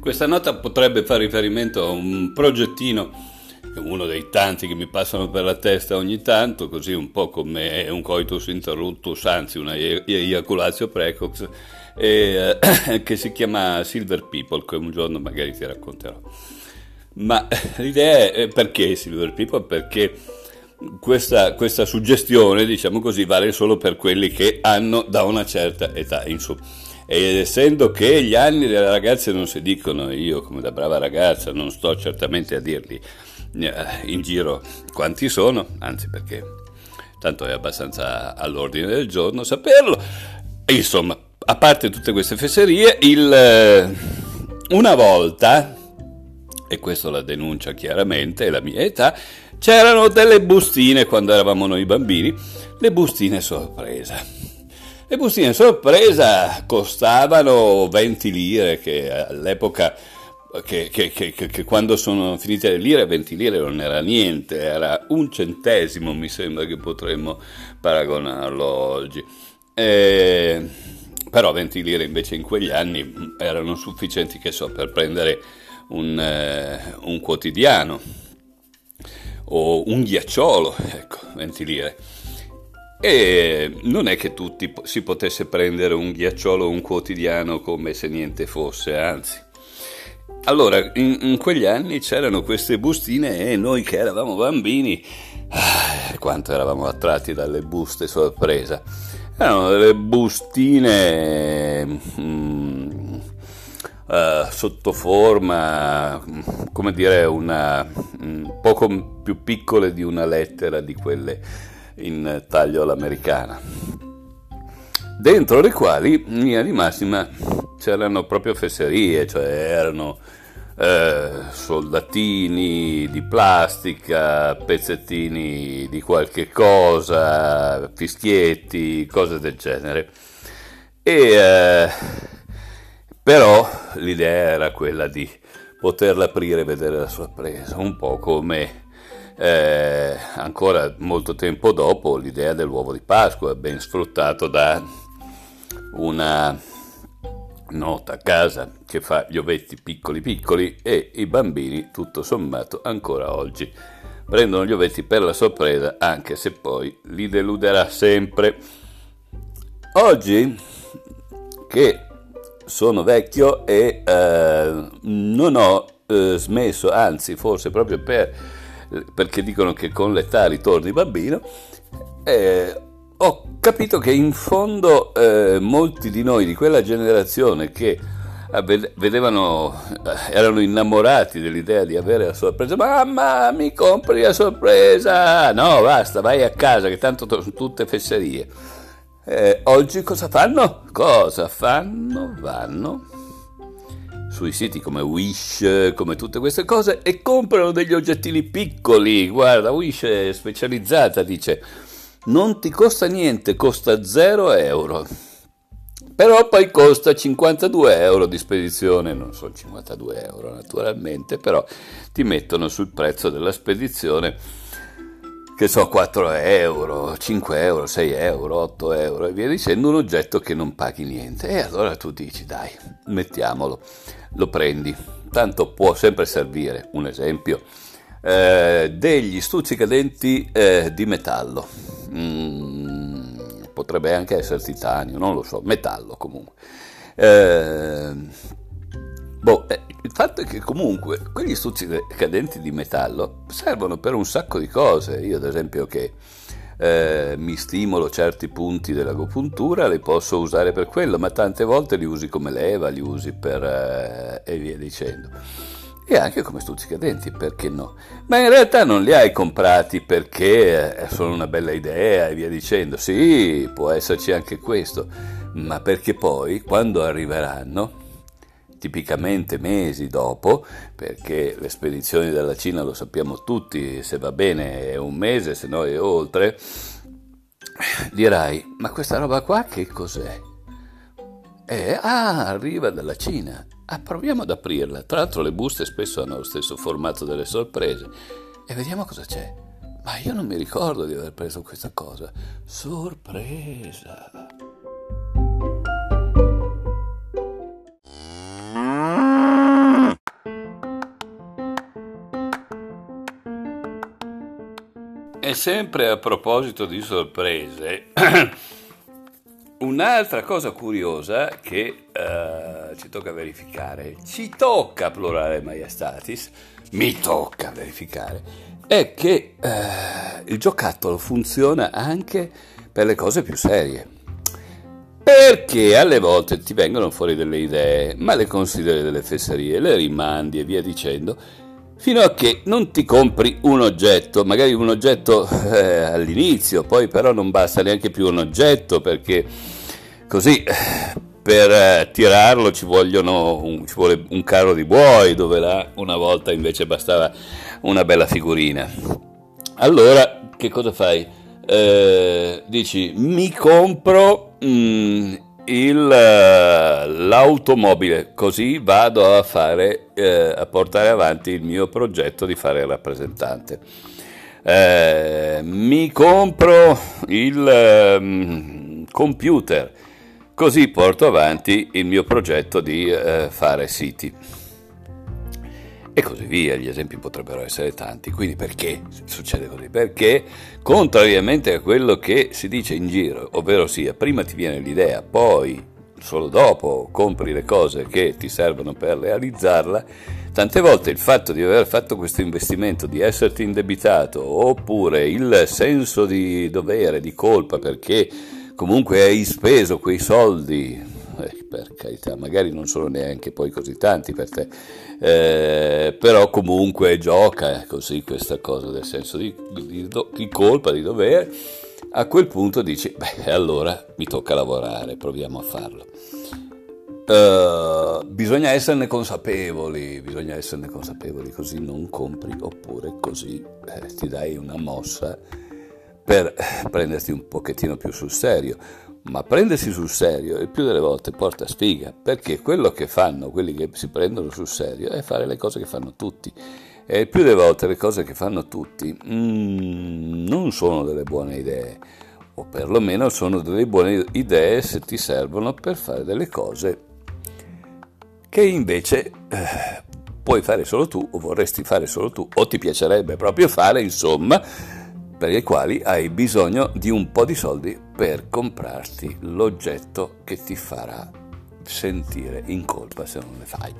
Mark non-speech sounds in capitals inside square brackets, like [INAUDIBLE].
Questa nota potrebbe fare riferimento a un progettino, uno dei tanti che mi passano per la testa ogni tanto, così un po' come un coitus interruptus, anzi una eiaculatio precox, e, eh, [COUGHS] che si chiama Silver People, che un giorno magari ti racconterò. Ma l'idea è perché Silver People? Perché questa, questa, suggestione, diciamo così, vale solo per quelli che hanno da una certa età in su. Ed essendo che gli anni delle ragazze non si dicono, io come da brava ragazza non sto certamente a dirli eh, in giro quanti sono, anzi perché tanto è abbastanza all'ordine del giorno saperlo. Insomma, a parte tutte queste fesserie, il, eh, una volta, e questo la denuncia chiaramente, è la mia età, c'erano delle bustine quando eravamo noi bambini, le bustine sorpresa le bustine sorpresa costavano 20 lire, che all'epoca, che, che, che, che, quando sono finite le lire, 20 lire non era niente, era un centesimo, mi sembra che potremmo paragonarlo oggi. E, però 20 lire invece in quegli anni erano sufficienti, che so, per prendere un, eh, un quotidiano o un ghiacciolo, ecco, 20 lire. E non è che tutti si potesse prendere un ghiacciolo un quotidiano come se niente fosse, anzi. Allora, in, in quegli anni c'erano queste bustine e noi che eravamo bambini, ah, quanto eravamo attratti dalle buste sorpresa. Erano delle bustine mm, uh, sotto forma, come dire, una, um, poco più piccole di una lettera di quelle in taglio all'americana, dentro le quali in linea di massima c'erano proprio fesserie, cioè erano eh, soldatini di plastica, pezzettini di qualche cosa, fischietti, cose del genere. E, eh, però l'idea era quella di poterla aprire e vedere la sorpresa, un po' come eh, ancora molto tempo dopo l'idea dell'uovo di Pasqua, ben sfruttato da una nota casa che fa gli ovetti piccoli piccoli e i bambini, tutto sommato, ancora oggi prendono gli ovetti per la sorpresa, anche se poi li deluderà sempre. Oggi che sono vecchio e eh, non ho eh, smesso, anzi forse proprio per perché dicono che con l'età ritorni bambino, eh, ho capito che in fondo eh, molti di noi di quella generazione che vedevano, eh, erano innamorati dell'idea di avere la sorpresa, mamma mi compri la sorpresa, no basta vai a casa che tanto sono tutte fesserie. Eh, oggi cosa fanno? Cosa fanno? Vanno sui siti come Wish, come tutte queste cose, e comprano degli oggettini piccoli. Guarda, Wish è specializzata, dice, non ti costa niente, costa 0 euro. Però poi costa 52 euro di spedizione, non sono 52 euro naturalmente, però ti mettono sul prezzo della spedizione che so, 4 euro, 5 euro, 6 euro, 8 euro e via dicendo, un oggetto che non paghi niente. E allora tu dici, dai, mettiamolo, lo prendi, tanto può sempre servire. Un esempio, eh, degli stuzzicadenti eh, di metallo. Mm, potrebbe anche essere titanio, non lo so, metallo comunque. Eh, boh, eh, il fatto è che comunque quegli stuzzicadenti di metallo servono per un sacco di cose. Io ad esempio che eh, mi stimolo certi punti dell'agopuntura, li posso usare per quello, ma tante volte li usi come leva, li usi per... Eh, e via dicendo. E anche come stuzzicadenti, perché no? Ma in realtà non li hai comprati perché eh, sono una bella idea e via dicendo. Sì, può esserci anche questo, ma perché poi, quando arriveranno, tipicamente mesi dopo, perché le spedizioni dalla Cina lo sappiamo tutti, se va bene è un mese, se no è oltre, dirai, ma questa roba qua che cos'è? Eh, ah, arriva dalla Cina. Ah, proviamo ad aprirla. Tra l'altro le buste spesso hanno lo stesso formato delle sorprese. E vediamo cosa c'è. Ma io non mi ricordo di aver preso questa cosa. Sorpresa. Sempre a proposito di sorprese, [CLEARS THROAT] un'altra cosa curiosa che uh, ci tocca verificare, ci tocca plurale maiestatis, mi tocca verificare, è che eh, il giocattolo funziona anche per le cose più serie. Perché alle volte ti vengono fuori delle idee, ma le consideri delle fesserie, le rimandi e via dicendo, fino a che non ti compri un oggetto, magari un oggetto eh, all'inizio, poi però non basta neanche più un oggetto perché così per eh, tirarlo ci, un, ci, vuole un carro di buoi, dove là una volta invece bastava una bella figurina. Allora, che cosa fai? Eh, dici, mi compro mm, il, eh, l'automobile, così vado a, fare, eh, a portare avanti il mio progetto di fare rappresentante. Eh, mi compro il um, computer Così porto avanti il mio progetto di eh, fare siti. E così via, gli esempi potrebbero essere tanti. Quindi perché succede così? Perché, contrariamente a quello che si dice in giro, ovvero sia, prima ti viene l'idea, poi solo dopo compri le cose che ti servono per realizzarla, tante volte il fatto di aver fatto questo investimento, di esserti indebitato, oppure il senso di dovere, di colpa perché comunque hai speso quei soldi, eh, per carità, magari non sono neanche poi così tanti per te, eh, però comunque gioca così questa cosa del senso di, di, di colpa, di dovere, a quel punto dici, beh, allora mi tocca lavorare, proviamo a farlo. Uh, bisogna esserne consapevoli, bisogna esserne consapevoli, così non compri oppure così eh, ti dai una mossa per prendersi un pochettino più sul serio. Ma prendersi sul serio il più delle volte porta sfiga, perché quello che fanno quelli che si prendono sul serio è fare le cose che fanno tutti. E il più delle volte le cose che fanno tutti mm, non sono delle buone idee, o perlomeno sono delle buone idee se ti servono per fare delle cose che invece eh, puoi fare solo tu o vorresti fare solo tu o ti piacerebbe proprio fare, insomma, per i quali hai bisogno di un po' di soldi per comprarti l'oggetto che ti farà sentire in colpa se non le fai.